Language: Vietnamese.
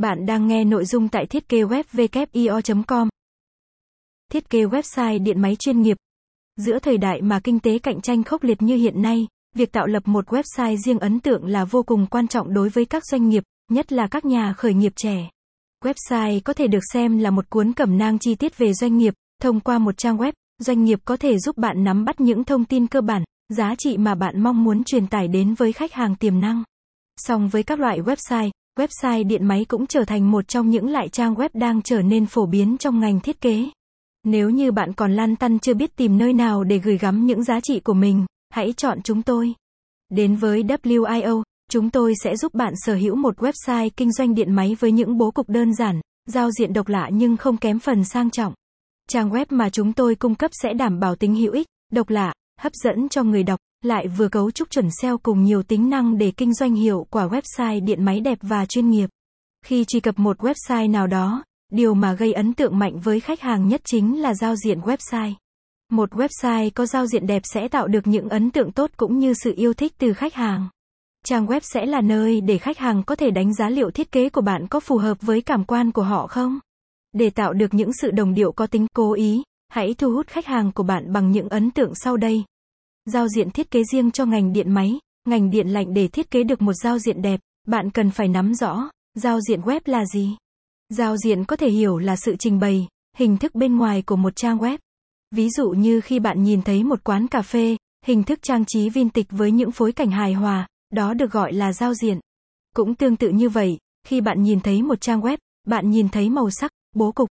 Bạn đang nghe nội dung tại thiết kế web com Thiết kế website điện máy chuyên nghiệp. Giữa thời đại mà kinh tế cạnh tranh khốc liệt như hiện nay, việc tạo lập một website riêng ấn tượng là vô cùng quan trọng đối với các doanh nghiệp, nhất là các nhà khởi nghiệp trẻ. Website có thể được xem là một cuốn cẩm nang chi tiết về doanh nghiệp, thông qua một trang web, doanh nghiệp có thể giúp bạn nắm bắt những thông tin cơ bản, giá trị mà bạn mong muốn truyền tải đến với khách hàng tiềm năng. Song với các loại website, website điện máy cũng trở thành một trong những loại trang web đang trở nên phổ biến trong ngành thiết kế. Nếu như bạn còn lăn tăn chưa biết tìm nơi nào để gửi gắm những giá trị của mình, hãy chọn chúng tôi. Đến với WIO, chúng tôi sẽ giúp bạn sở hữu một website kinh doanh điện máy với những bố cục đơn giản, giao diện độc lạ nhưng không kém phần sang trọng. Trang web mà chúng tôi cung cấp sẽ đảm bảo tính hữu ích, độc lạ, hấp dẫn cho người đọc, lại vừa cấu trúc chuẩn SEO cùng nhiều tính năng để kinh doanh hiệu quả website điện máy đẹp và chuyên nghiệp. Khi truy cập một website nào đó, điều mà gây ấn tượng mạnh với khách hàng nhất chính là giao diện website. Một website có giao diện đẹp sẽ tạo được những ấn tượng tốt cũng như sự yêu thích từ khách hàng. Trang web sẽ là nơi để khách hàng có thể đánh giá liệu thiết kế của bạn có phù hợp với cảm quan của họ không. Để tạo được những sự đồng điệu có tính cố ý, hãy thu hút khách hàng của bạn bằng những ấn tượng sau đây. Giao diện thiết kế riêng cho ngành điện máy, ngành điện lạnh để thiết kế được một giao diện đẹp, bạn cần phải nắm rõ, giao diện web là gì. Giao diện có thể hiểu là sự trình bày, hình thức bên ngoài của một trang web. Ví dụ như khi bạn nhìn thấy một quán cà phê, hình thức trang trí vintage với những phối cảnh hài hòa, đó được gọi là giao diện. Cũng tương tự như vậy, khi bạn nhìn thấy một trang web, bạn nhìn thấy màu sắc, bố cục,